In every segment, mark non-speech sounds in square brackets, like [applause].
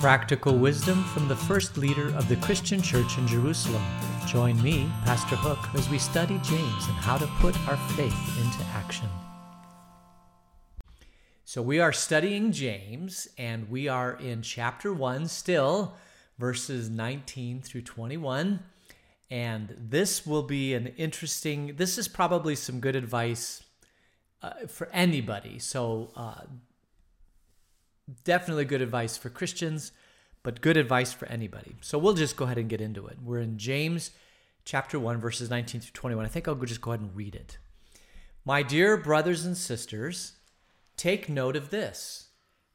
Practical wisdom from the first leader of the Christian church in Jerusalem. Join me, Pastor Hook, as we study James and how to put our faith into action. So, we are studying James, and we are in chapter 1 still, verses 19 through 21. And this will be an interesting, this is probably some good advice uh, for anybody. So, uh, definitely good advice for Christians, but good advice for anybody. So we'll just go ahead and get into it. We're in James chapter 1, verses 19 through 21. I think I'll just go ahead and read it. My dear brothers and sisters, take note of this.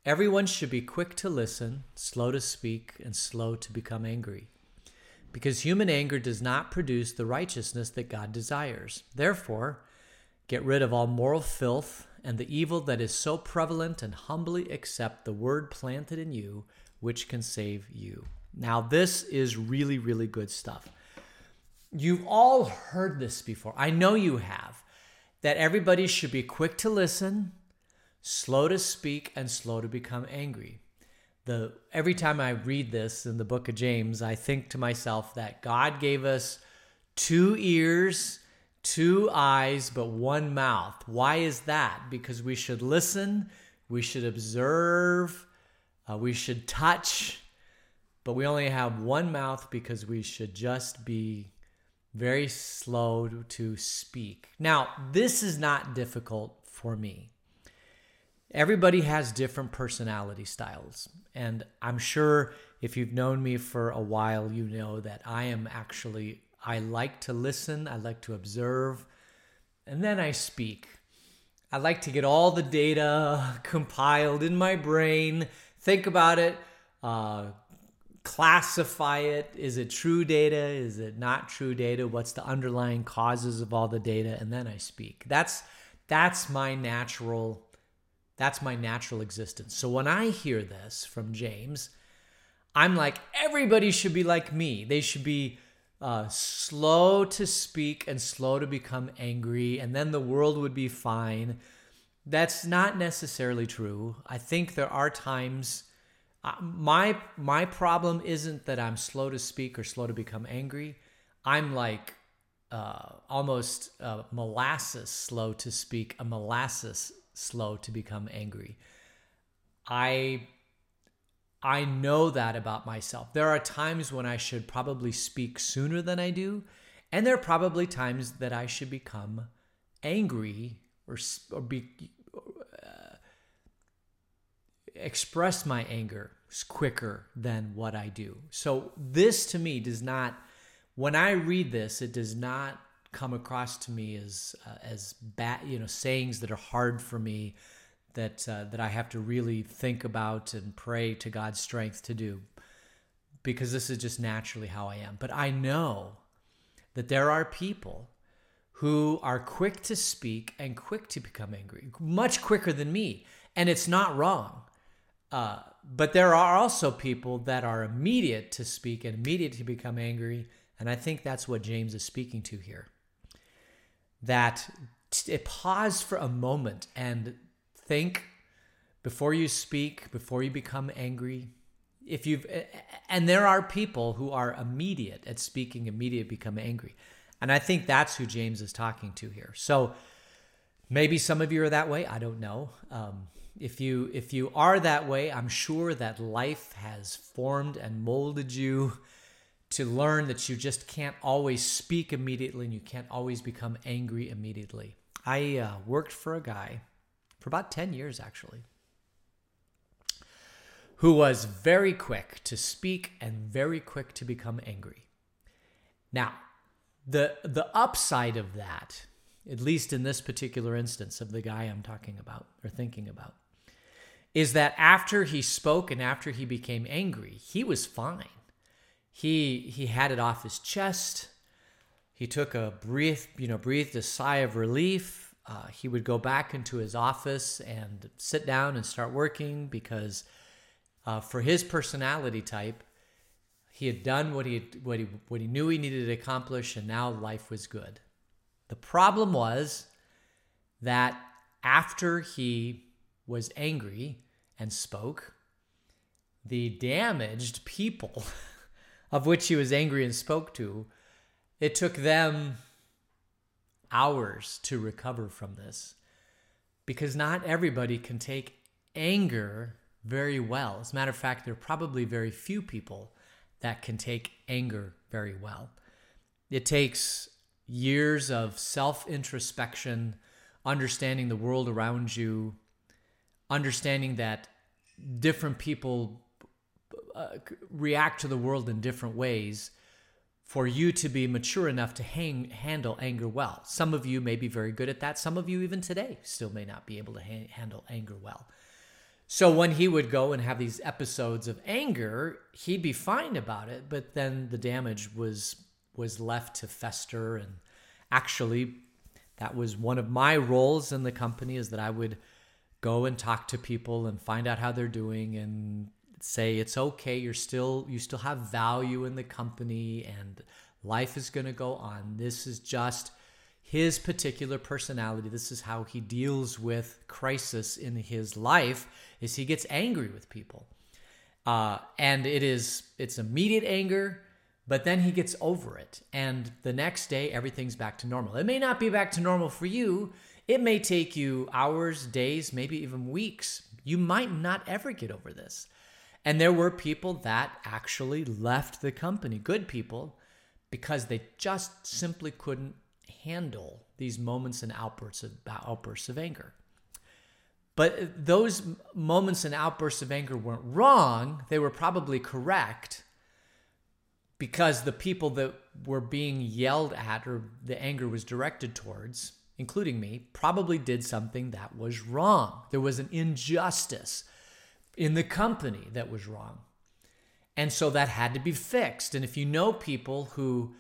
Everyone should be quick to listen, slow to speak, and slow to become angry. Because human anger does not produce the righteousness that God desires. Therefore, get rid of all moral filth and the evil that is so prevalent and humbly accept the word planted in you, which can save you. Now, this is really, really good stuff. You've all heard this before. I know you have. That everybody should be quick to listen, slow to speak, and slow to become angry. The every time I read this in the book of James, I think to myself that God gave us two ears two eyes but one mouth. Why is that? Because we should listen, we should observe, uh, we should touch, but we only have one mouth because we should just be very slow to speak. Now, this is not difficult for me. Everybody has different personality styles. And I'm sure if you've known me for a while, you know that I am actually I like to listen, I like to observe, and then I speak. I like to get all the data [laughs] compiled in my brain, think about it, uh, classify it. Is it true data? Is it not true data? What's the underlying causes of all the data? And then I speak. That's that's my natural that's my natural existence. So when I hear this from James, I'm like everybody should be like me. They should be uh, slow to speak and slow to become angry, and then the world would be fine. That's not necessarily true. I think there are times. Uh, my my problem isn't that I'm slow to speak or slow to become angry. I'm like uh, almost uh, molasses slow to speak, a molasses slow to become angry. I I know that about myself. There are times when I should probably speak sooner than I do, and there are probably times that I should become angry or, or be uh, express my anger quicker than what I do. So this to me does not when I read this it does not come across to me as uh, as bad, you know, sayings that are hard for me that uh, that I have to really think about and pray to God's strength to do because this is just naturally how I am. But I know that there are people who are quick to speak and quick to become angry, much quicker than me, and it's not wrong. Uh, but there are also people that are immediate to speak and immediate to become angry, and I think that's what James is speaking to here. That t- pause for a moment and think before you speak, before you become angry. If you've and there are people who are immediate at speaking, immediate become angry. And I think that's who James is talking to here. So maybe some of you are that way. I don't know. Um, if you if you are that way, I'm sure that life has formed and molded you to learn that you just can't always speak immediately and you can't always become angry immediately. I uh, worked for a guy for about 10 years, actually, who was very quick to speak and very quick to become angry. Now, the, the upside of that, at least in this particular instance of the guy I'm talking about or thinking about, is that after he spoke and after he became angry, he was fine. He he had it off his chest. He took a breath, you know, breathed a sigh of relief uh, he would go back into his office and sit down and start working because uh, for his personality type, he had done what he, what, he, what he knew he needed to accomplish, and now life was good. The problem was that after he was angry and spoke, the damaged people [laughs] of which he was angry and spoke to, it took them hours to recover from this because not everybody can take anger very well. As a matter of fact, there are probably very few people that can take anger very well. It takes years of self introspection, understanding the world around you, understanding that different people uh, react to the world in different ways for you to be mature enough to hang, handle anger well. Some of you may be very good at that. Some of you, even today, still may not be able to ha- handle anger well. So when he would go and have these episodes of anger, he'd be fine about it, but then the damage was was left to fester and actually that was one of my roles in the company is that I would go and talk to people and find out how they're doing and say it's okay you're still you still have value in the company and life is going to go on. This is just his particular personality. This is how he deals with crisis in his life is he gets angry with people. Uh, and it is it's immediate anger but then he gets over it. And the next day everything's back to normal. It may not be back to normal for you. It may take you hours days maybe even weeks. You might not ever get over this and there were people that actually left the company, good people, because they just simply couldn't handle these moments and outbursts of, outbursts of anger. But those moments and outbursts of anger weren't wrong, they were probably correct because the people that were being yelled at or the anger was directed towards, including me, probably did something that was wrong. There was an injustice in the company that was wrong. And so that had to be fixed. And if you know people who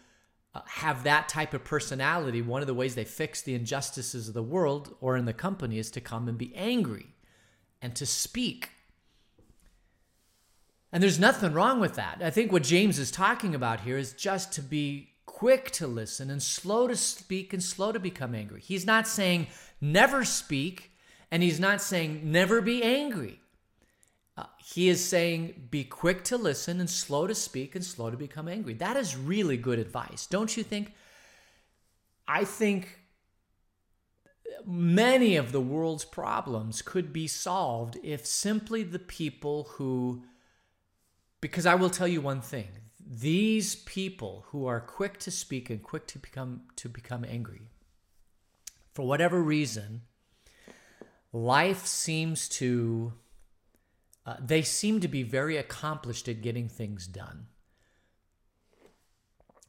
uh, have that type of personality, one of the ways they fix the injustices of the world or in the company is to come and be angry and to speak. And there's nothing wrong with that. I think what James is talking about here is just to be quick to listen and slow to speak and slow to become angry. He's not saying never speak, and he's not saying never be angry. Uh, he is saying, be quick to listen and slow to speak and slow to become angry. That is really good advice, don't you think? I think many of the world's problems could be solved if simply the people who, because I will tell you one thing these people who are quick to speak and quick to become to become angry for whatever reason life seems to uh, they seem to be very accomplished at getting things done.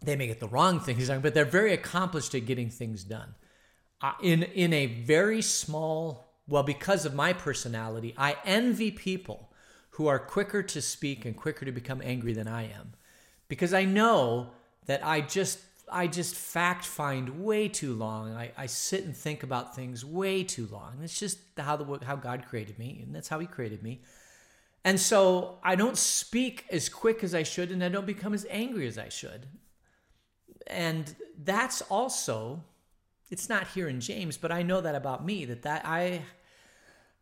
They may get the wrong things done, but they're very accomplished at getting things done. Uh, in in a very small, well, because of my personality, I envy people who are quicker to speak and quicker to become angry than I am, because I know that I just I just fact find way too long. I, I sit and think about things way too long. It's just how the how God created me, and that's how He created me. And so I don't speak as quick as I should, and I don't become as angry as I should. And that's also, it's not here in James, but I know that about me, that, that I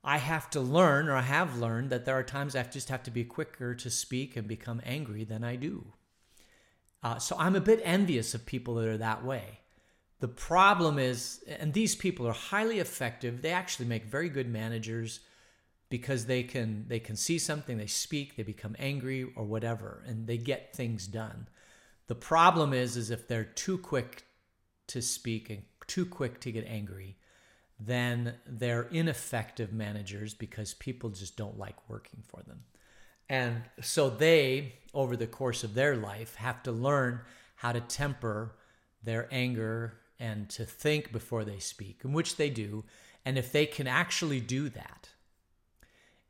I have to learn, or I have learned, that there are times I just have to be quicker to speak and become angry than I do. Uh, so I'm a bit envious of people that are that way. The problem is, and these people are highly effective, they actually make very good managers because they can they can see something they speak they become angry or whatever and they get things done. The problem is is if they're too quick to speak and too quick to get angry then they're ineffective managers because people just don't like working for them. And so they over the course of their life have to learn how to temper their anger and to think before they speak in which they do. And if they can actually do that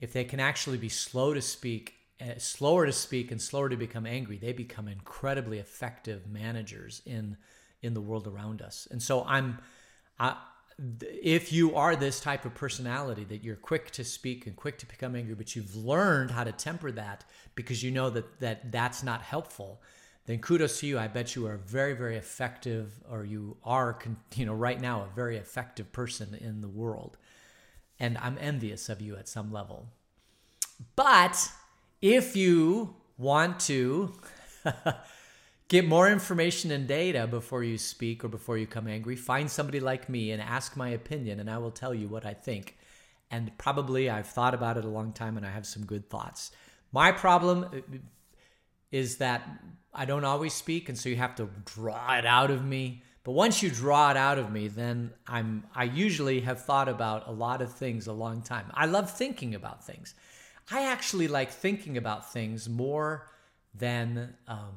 if they can actually be slow to speak, uh, slower to speak, and slower to become angry, they become incredibly effective managers in in the world around us. And so I'm, I, if you are this type of personality that you're quick to speak and quick to become angry, but you've learned how to temper that because you know that that that's not helpful, then kudos to you. I bet you are very, very effective, or you are, you know, right now a very effective person in the world and I'm envious of you at some level. But if you want to [laughs] get more information and data before you speak or before you come angry, find somebody like me and ask my opinion, and I will tell you what I think. And probably I've thought about it a long time and I have some good thoughts. My problem uh, is that I don't always speak, and so you have to draw it out of me. But once you draw it out of me, then I'm I usually have thought about a lot of things a long time. I love thinking about things. I actually like thinking about things more than um,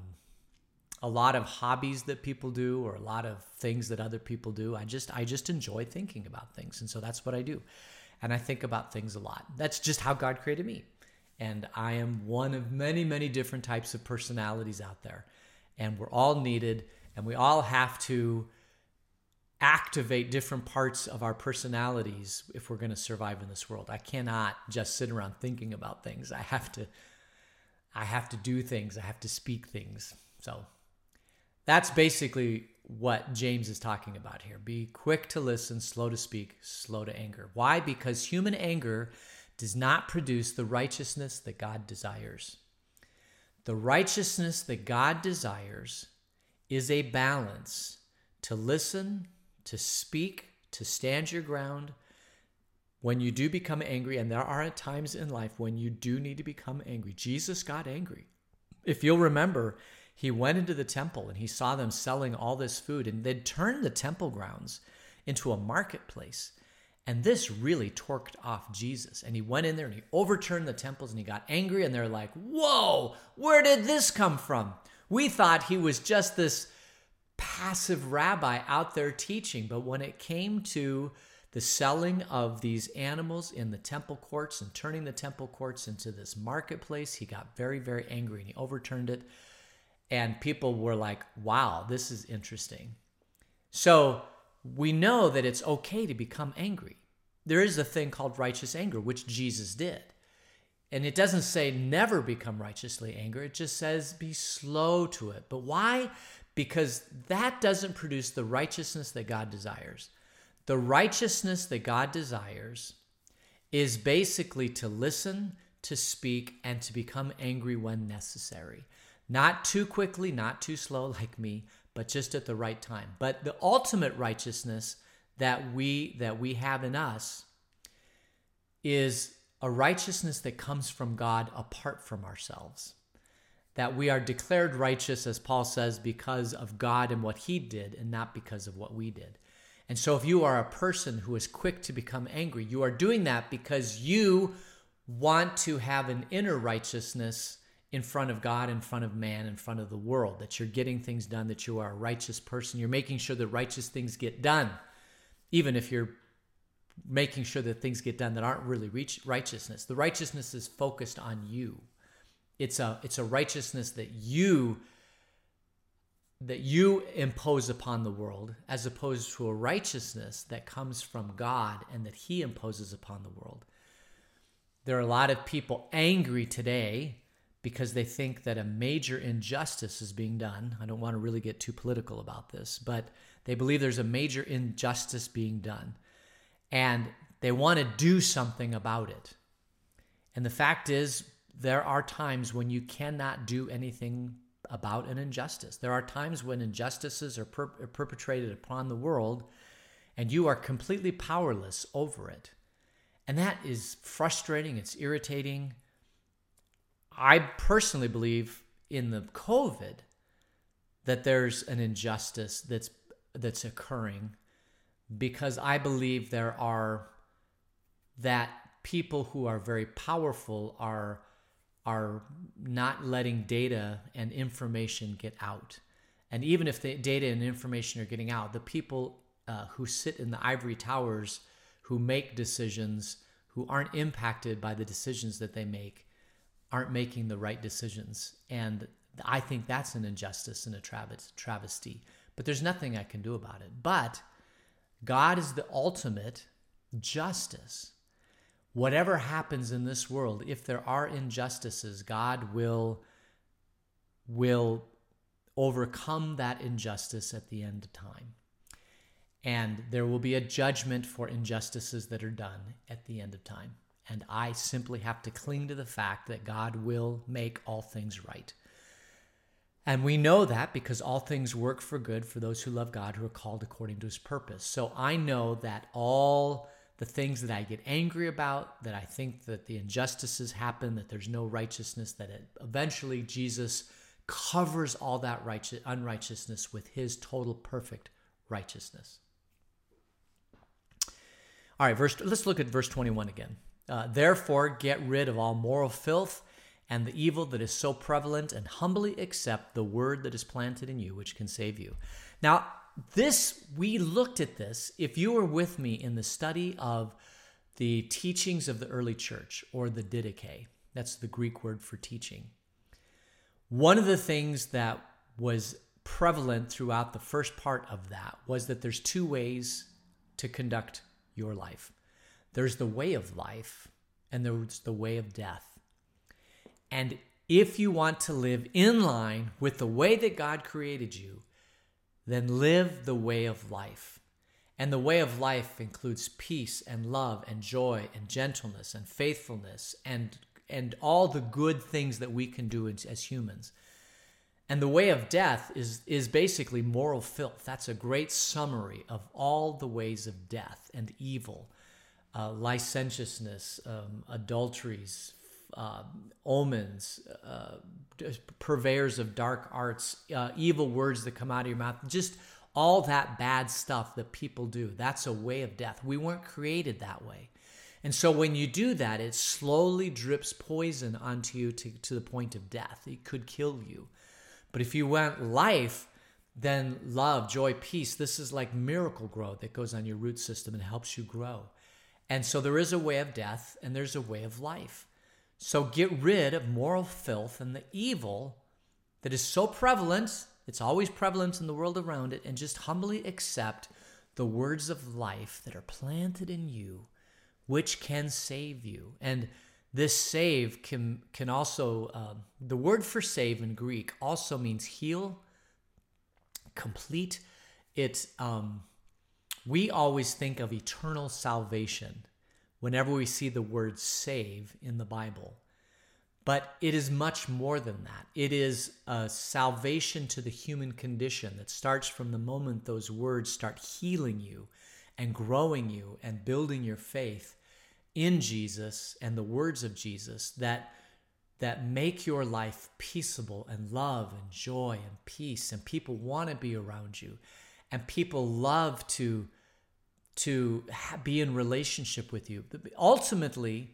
a lot of hobbies that people do or a lot of things that other people do. I just I just enjoy thinking about things, and so that's what I do. And I think about things a lot. That's just how God created me. And I am one of many, many different types of personalities out there. And we're all needed, and we all have to activate different parts of our personalities if we're going to survive in this world. I cannot just sit around thinking about things. I have to I have to do things. I have to speak things. So that's basically what James is talking about here. Be quick to listen, slow to speak, slow to anger. Why? Because human anger does not produce the righteousness that God desires. The righteousness that God desires is a balance to listen, to speak, to stand your ground. When you do become angry, and there are times in life when you do need to become angry, Jesus got angry. If you'll remember, he went into the temple and he saw them selling all this food, and they'd turned the temple grounds into a marketplace. And this really torqued off Jesus. And he went in there and he overturned the temples and he got angry. And they're like, Whoa, where did this come from? We thought he was just this passive rabbi out there teaching. But when it came to the selling of these animals in the temple courts and turning the temple courts into this marketplace, he got very, very angry and he overturned it. And people were like, wow, this is interesting. So we know that it's okay to become angry. There is a thing called righteous anger, which Jesus did. And it doesn't say never become righteously angry, it just says be slow to it. But why? Because that doesn't produce the righteousness that God desires. The righteousness that God desires is basically to listen, to speak, and to become angry when necessary. Not too quickly, not too slow [laughs] like me, but just at the right time. But the ultimate righteousness that we that we have in us is a righteousness that comes from God apart from ourselves. That we are declared righteous, as Paul says, because of God and what he did, and not because of what we did. And so, if you are a person who is quick to become angry, you are doing that because you want to have an inner righteousness in front of God, in front of man, in front of the world, that you're getting things done, that you are a righteous person. You're making sure that righteous things get done, even if you're making sure that things get done that aren't really righteousness. The righteousness is focused on you. It's a it's a righteousness that you that you impose upon the world as opposed to a righteousness that comes from God and that he imposes upon the world. There are a lot of people angry today because they think that a major injustice is being done. I don't want to really get too political about this, but they believe there's a major injustice being done. And they want to do something about it. And the fact is, there are times when you cannot do anything about an injustice. There are times when injustices are, per- are perpetrated upon the world and you are completely powerless over it. And that is frustrating, it's irritating, I personally believe in the COVID that there's an injustice that's that's occurring because I believe there are that people who are very powerful are are not letting data and information get out. And even if the data and information are getting out, the people uh, who sit in the ivory towers, who make decisions, who aren't impacted by the decisions that they make, aren't making the right decisions. And I think that's an injustice and a travesty. But there's nothing I can do about it. But God is the ultimate justice. Whatever happens in this world, if there are injustices, God will will overcome that injustice at the end of time. And there will be a judgment for injustices that are done at the end of time. And I simply have to cling to the fact that God will make all things right. And we know that because all things work for good for those who love God, who are called according to his purpose. So I know that all the things that I get angry about, that I think that the injustices happen, that there's no righteousness, that it, eventually Jesus covers all that righteous, unrighteousness with his total perfect righteousness. All right, verse, let's look at verse 21 again. Uh, Therefore, get rid of all moral filth and the evil that is so prevalent, and humbly accept the word that is planted in you, which can save you. Now, this, we looked at this. If you were with me in the study of the teachings of the early church, or the Didache, that's the Greek word for teaching. One of the things that was prevalent throughout the first part of that was that there's two ways to conduct your life there's the way of life, and there's the way of death. And if you want to live in line with the way that God created you, then live the way of life. And the way of life includes peace and love and joy and gentleness and faithfulness and, and all the good things that we can do as, as humans. And the way of death is, is basically moral filth. That's a great summary of all the ways of death and evil uh, licentiousness, um, adulteries, uh, omens, uh, purveyors of dark arts, uh, evil words that come out of your mouth, just all that bad stuff that people do. That's a way of death. We weren't created that way. And so when you do that, it slowly drips poison onto you to, to the point of death. It could kill you. But if you want life, then love, joy, peace, this is like Miracle-Gro that goes on your root system and helps you grow. And so there is a way of death and there's a way of life. So get rid of moral filth and the evil that is so prevalent, it's always prevalent in the world around it, and just humbly accept the words of life that are planted in you, which can save you. And this save can, can also, uh, the word for save in Greek also means heal, complete. It, um, we always think of eternal salvation whenever we see the word save in the Bible. But it is much more than that. It is a salvation to the human condition that starts from the moment those words start healing you and growing you and building your faith in Jesus and the words of Jesus that that make your life peaceable and love and joy and peace and people want to be around you and people love to to be in relationship with you. Ultimately,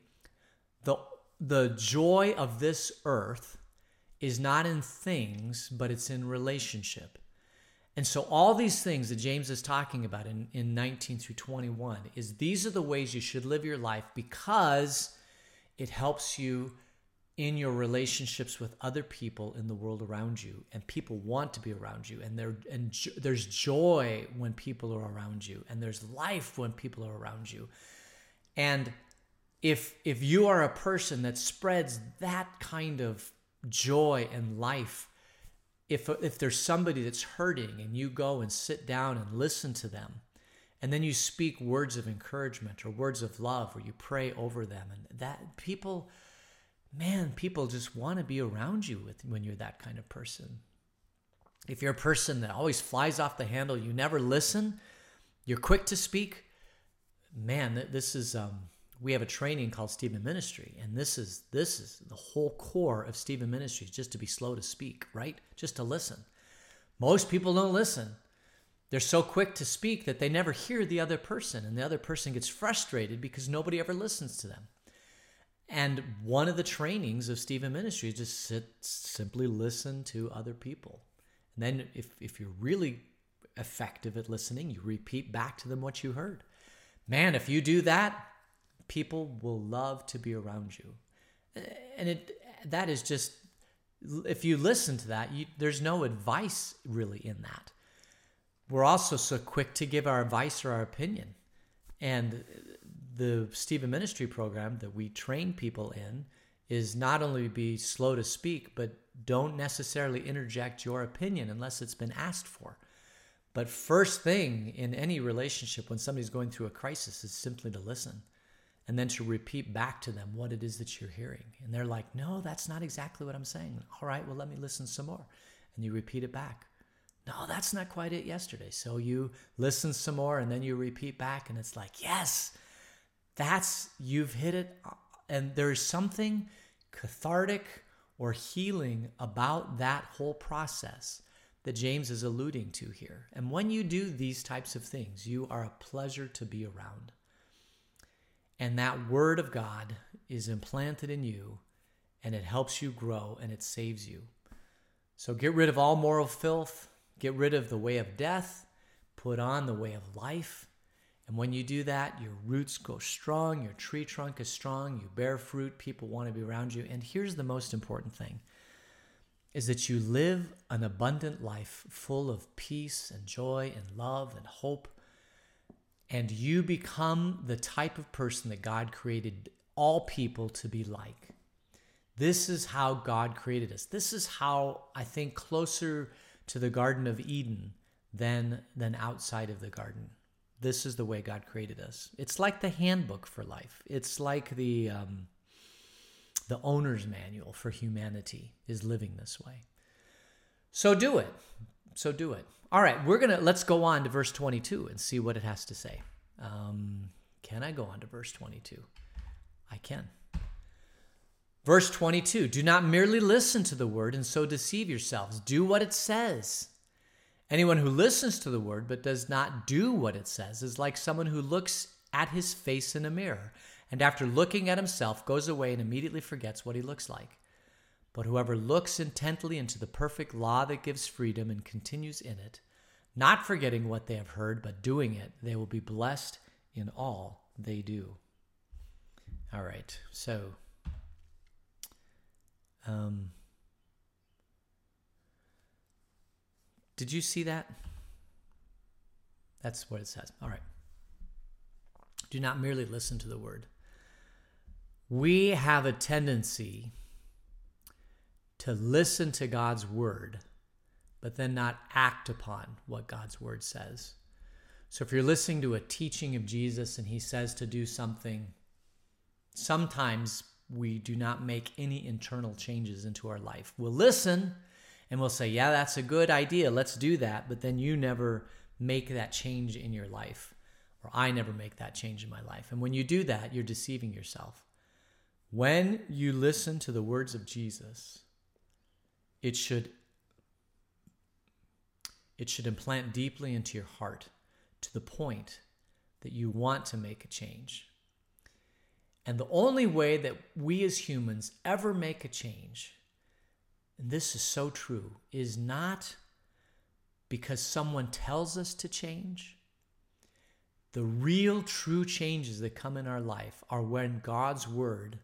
the the joy of this earth is not in things, but it's in relationship. And so all these things that James is talking about in, in 19 through 21 is these are the ways you should live your life because it helps you in your relationships with other people in the world around you and people want to be around you and there and jo- there's joy when people are around you and there's life when people are around you. And if if you are a person that spreads that kind of joy and life if if there's somebody that's hurting and you go and sit down and listen to them and then you speak words of encouragement or words of love or you pray over them and that people man, people just want to be around you with, when you're that kind of person. If you're a person that always flies off the handle, you never listen, you're quick to speak, man, this is um, we have a training called Stephen Ministry, and this is this is the whole core of Stephen Ministry, just to be slow to speak, right? Just to listen. Most people don't listen. They're so quick to speak that they never hear the other person, and the other person gets frustrated because nobody ever listens to them. And one of the trainings of Stephen Ministry is just sit, simply listen to other people. And then if, if you're really effective at listening, you repeat back to them what you heard. Man, if you do that, people will love to be around you. And it that is just if you listen to that, you, there's no advice really in that. We're also so quick to give our advice or our opinion. And the Stephen Ministry program that we train people in is not only be slow to speak, but don't necessarily interject your opinion unless it's been asked for. But first thing in any relationship when somebody's going through a crisis is simply to listen. and then to repeat back to them what it is that you're hearing. And they're like, no, that's not exactly what I'm saying. All right, well, let me listen some more. And you repeat it back. No, that's not quite it yesterday. So you listen some more and then you repeat back, and it's like, yes, that's, you've hit it. Uh, and there's something cathartic or healing about that whole process that James is alluding to here. And when you do these types of things, you are a pleasure to be around. And that word of God is implanted in you and it helps you grow and it saves you. So get rid of all moral filth, get rid of the way of death, put on the way of life. And when you do that, your roots go strong, your tree trunk is strong, you bear fruit, people want to be around you. And here's the most important thing is that you live an abundant life full of peace and joy and love and hope and you become the type of person that God created all people to be like. This is how God created us. This is how I think closer to the Garden of Eden than, than outside of the garden. This is the way God created us. It's like the handbook for life. It's like the um, the owner's manual for humanity is living this way. So do it. So do it. All right, we're gonna let's go on to verse 22 and see what it has to say. Um, can I go on to verse 22? I can. Verse 22 Do not merely listen to the word and so deceive yourselves. Do what it says. Anyone who listens to the word but does not do what it says is like someone who looks at his face in a mirror and after looking at himself goes away and immediately forgets what he looks like. But whoever looks intently into the perfect law that gives freedom and continues in it, not forgetting what they have heard, but doing it, they will be blessed in all they do. All right, so um, did you see that? That's what it says. All right. Do not merely listen to the word. We have a tendency to listen to God's word, but then not act upon what God's word says. So if you're listening to a teaching of Jesus and he says to do something, sometimes we do not make any internal changes into our life. We'll listen and we'll say, Yeah, that's a good idea. Let's do that. But then you never make that change in your life, or I never make that change in my life. And when you do that, you're deceiving yourself. When you listen to the words of Jesus, it should it should implant deeply into your heart to the point that you want to make a change. And the only way that we as humans ever make a change, and this is so true, is not because someone tells us to change. The real true changes that come in our life are when God's word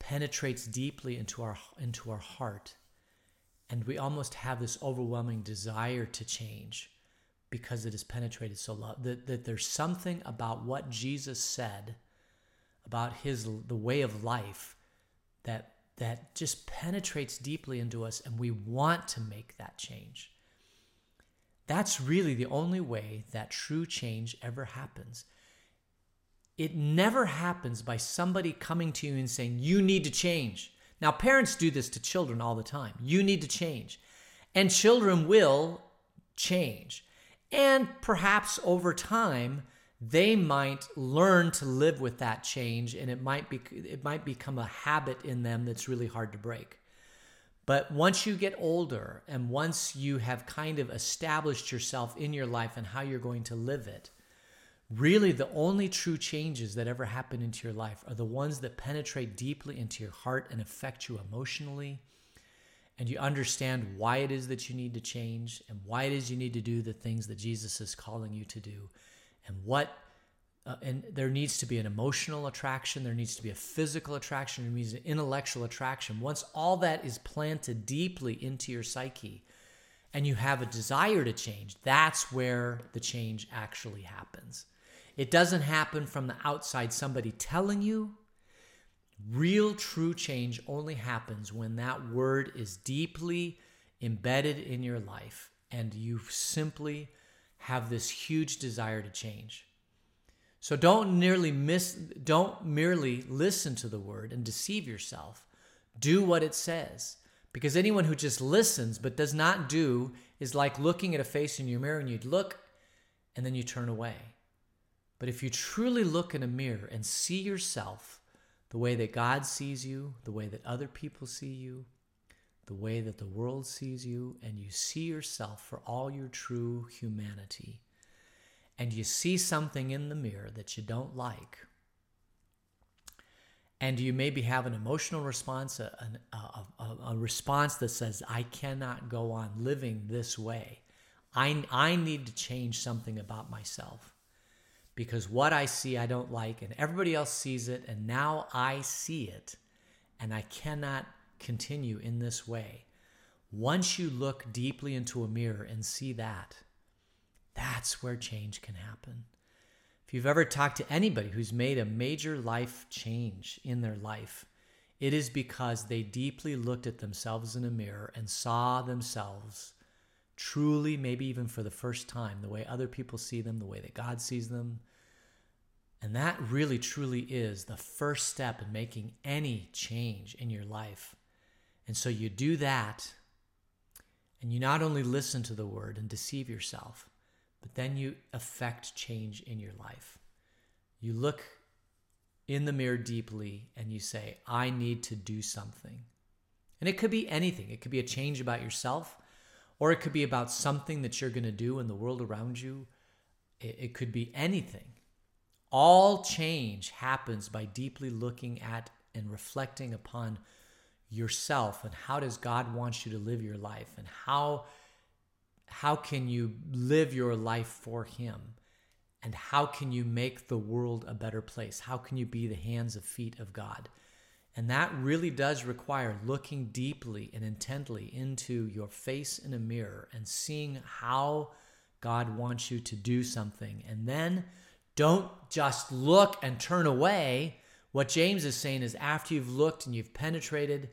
penetrates deeply into our into our heart and we almost have this overwhelming desire to change because it has penetrated so low that, that there's something about what jesus said about his the way of life that that just penetrates deeply into us and we want to make that change that's really the only way that true change ever happens it never happens by somebody coming to you and saying you need to change now, parents do this to children all the time. You need to change. And children will change. And perhaps over time, they might learn to live with that change and it might be it might become a habit in them that's really hard to break. But once you get older and once you have kind of established yourself in your life and how you're going to live it, really the only true changes that ever happen into your life are the ones that penetrate deeply into your heart and affect you emotionally and you understand why it is that you need to change and why it is you need to do the things that Jesus is calling you to do and what uh, and there needs to be an emotional attraction there needs to be a physical attraction there needs an intellectual attraction once all that is planted deeply into your psyche and you have a desire to change that's where the change actually happens it doesn't happen from the outside, somebody telling you. Real true change only happens when that word is deeply embedded in your life and you simply have this huge desire to change. So don't nearly miss don't merely listen to the word and deceive yourself. Do what it says. Because anyone who just listens but does not do is like looking at a face in your mirror and you'd look and then you turn away. But if you truly look in a mirror and see yourself the way that God sees you, the way that other people see you, the way that the world sees you, and you see yourself for all your true humanity, and you see something in the mirror that you don't like, and you maybe have an emotional response, a, a, a, a, response that says, I cannot go on living this way. I, I need to change something about myself. Because what I see I don't like, and everybody else sees it, and now I see it, and I cannot continue in this way. Once you look deeply into a mirror and see that, that's where change can happen. If you've ever talked to anybody who's made a major life change in their life, it is because they deeply looked at themselves in a mirror and saw themselves truly, maybe even for the first time, the way other people see them, the way that God sees them. And that really, truly is the first step in making any change in your life. And so you do that, and you not only listen to the word and deceive yourself, but then you affect change in your life. You look in the mirror deeply and you say, I need to do something. And it could be anything. It could be a change about yourself, or it could be about something that you're going to do in the world around you. It, could be anything. All change happens by deeply looking at and reflecting upon yourself and how does God want you to live your life and how how can you live your life for Him? And how can you make the world a better place? How can you be the hands and feet of God? And that really does require looking deeply and intently into your face in a mirror and seeing how God wants you to do something. And then don't just look and turn away. What James is saying is after you've looked and you've penetrated,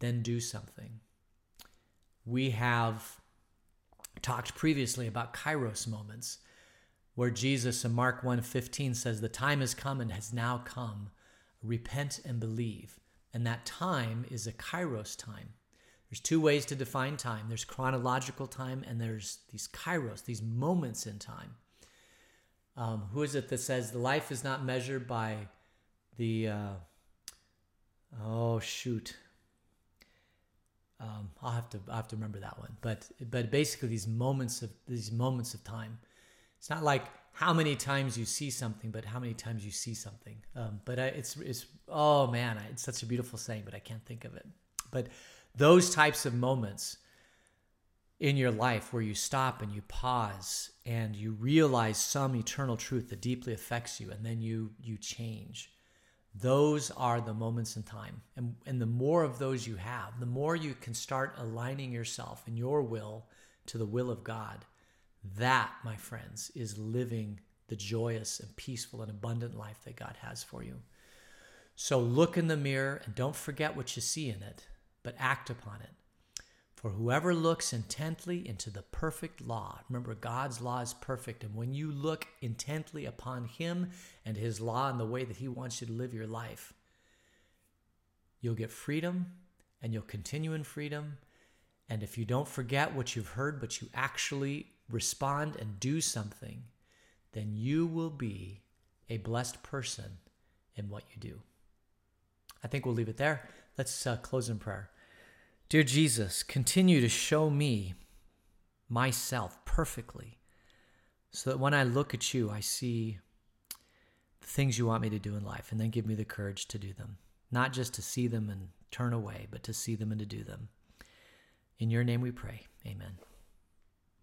then do something. We have talked previously about kairos moments where Jesus in Mark 1:15 says the time has come and has now come. Repent and believe. And that time is a kairos time. There's two ways to define time. There's chronological time and there's these kairos these moments in time. Um, who is it that says the life is not measured by the uh, oh shoot um, I'll have to I'll have to remember that one. But but basically these moments of these moments of time. It's not like how many times you see something, but how many times you see something. Um, but I, it's it's oh man, it's such a beautiful saying, but I can't think of it. But those types of moments in your life where you stop and you pause and you realize some eternal truth that deeply affects you, and then you you change those are the moments in time. And, and the more of those you have, the more you can start aligning yourself and your will to the will of God. That, my friends, is living the joyous and peaceful and abundant life that God has for you. So look in the mirror and don't forget what you see in it, but act upon it. For whoever looks intently into the perfect law, remember God's law is perfect. And when you look intently upon Him and His law and the way that He wants you to live your life, you'll get freedom and you'll continue in freedom. And if you don't forget what you've heard, but you actually respond and do something, then you will be a blessed person in what you do. I think we'll leave it there. Let's uh, close in prayer. Dear Jesus, continue to show me myself perfectly so that when I look at you, I see the things you want me to do in life, and then give me the courage to do them. Not just to see them and turn away, but to see them and to do them. In your name we pray. Amen.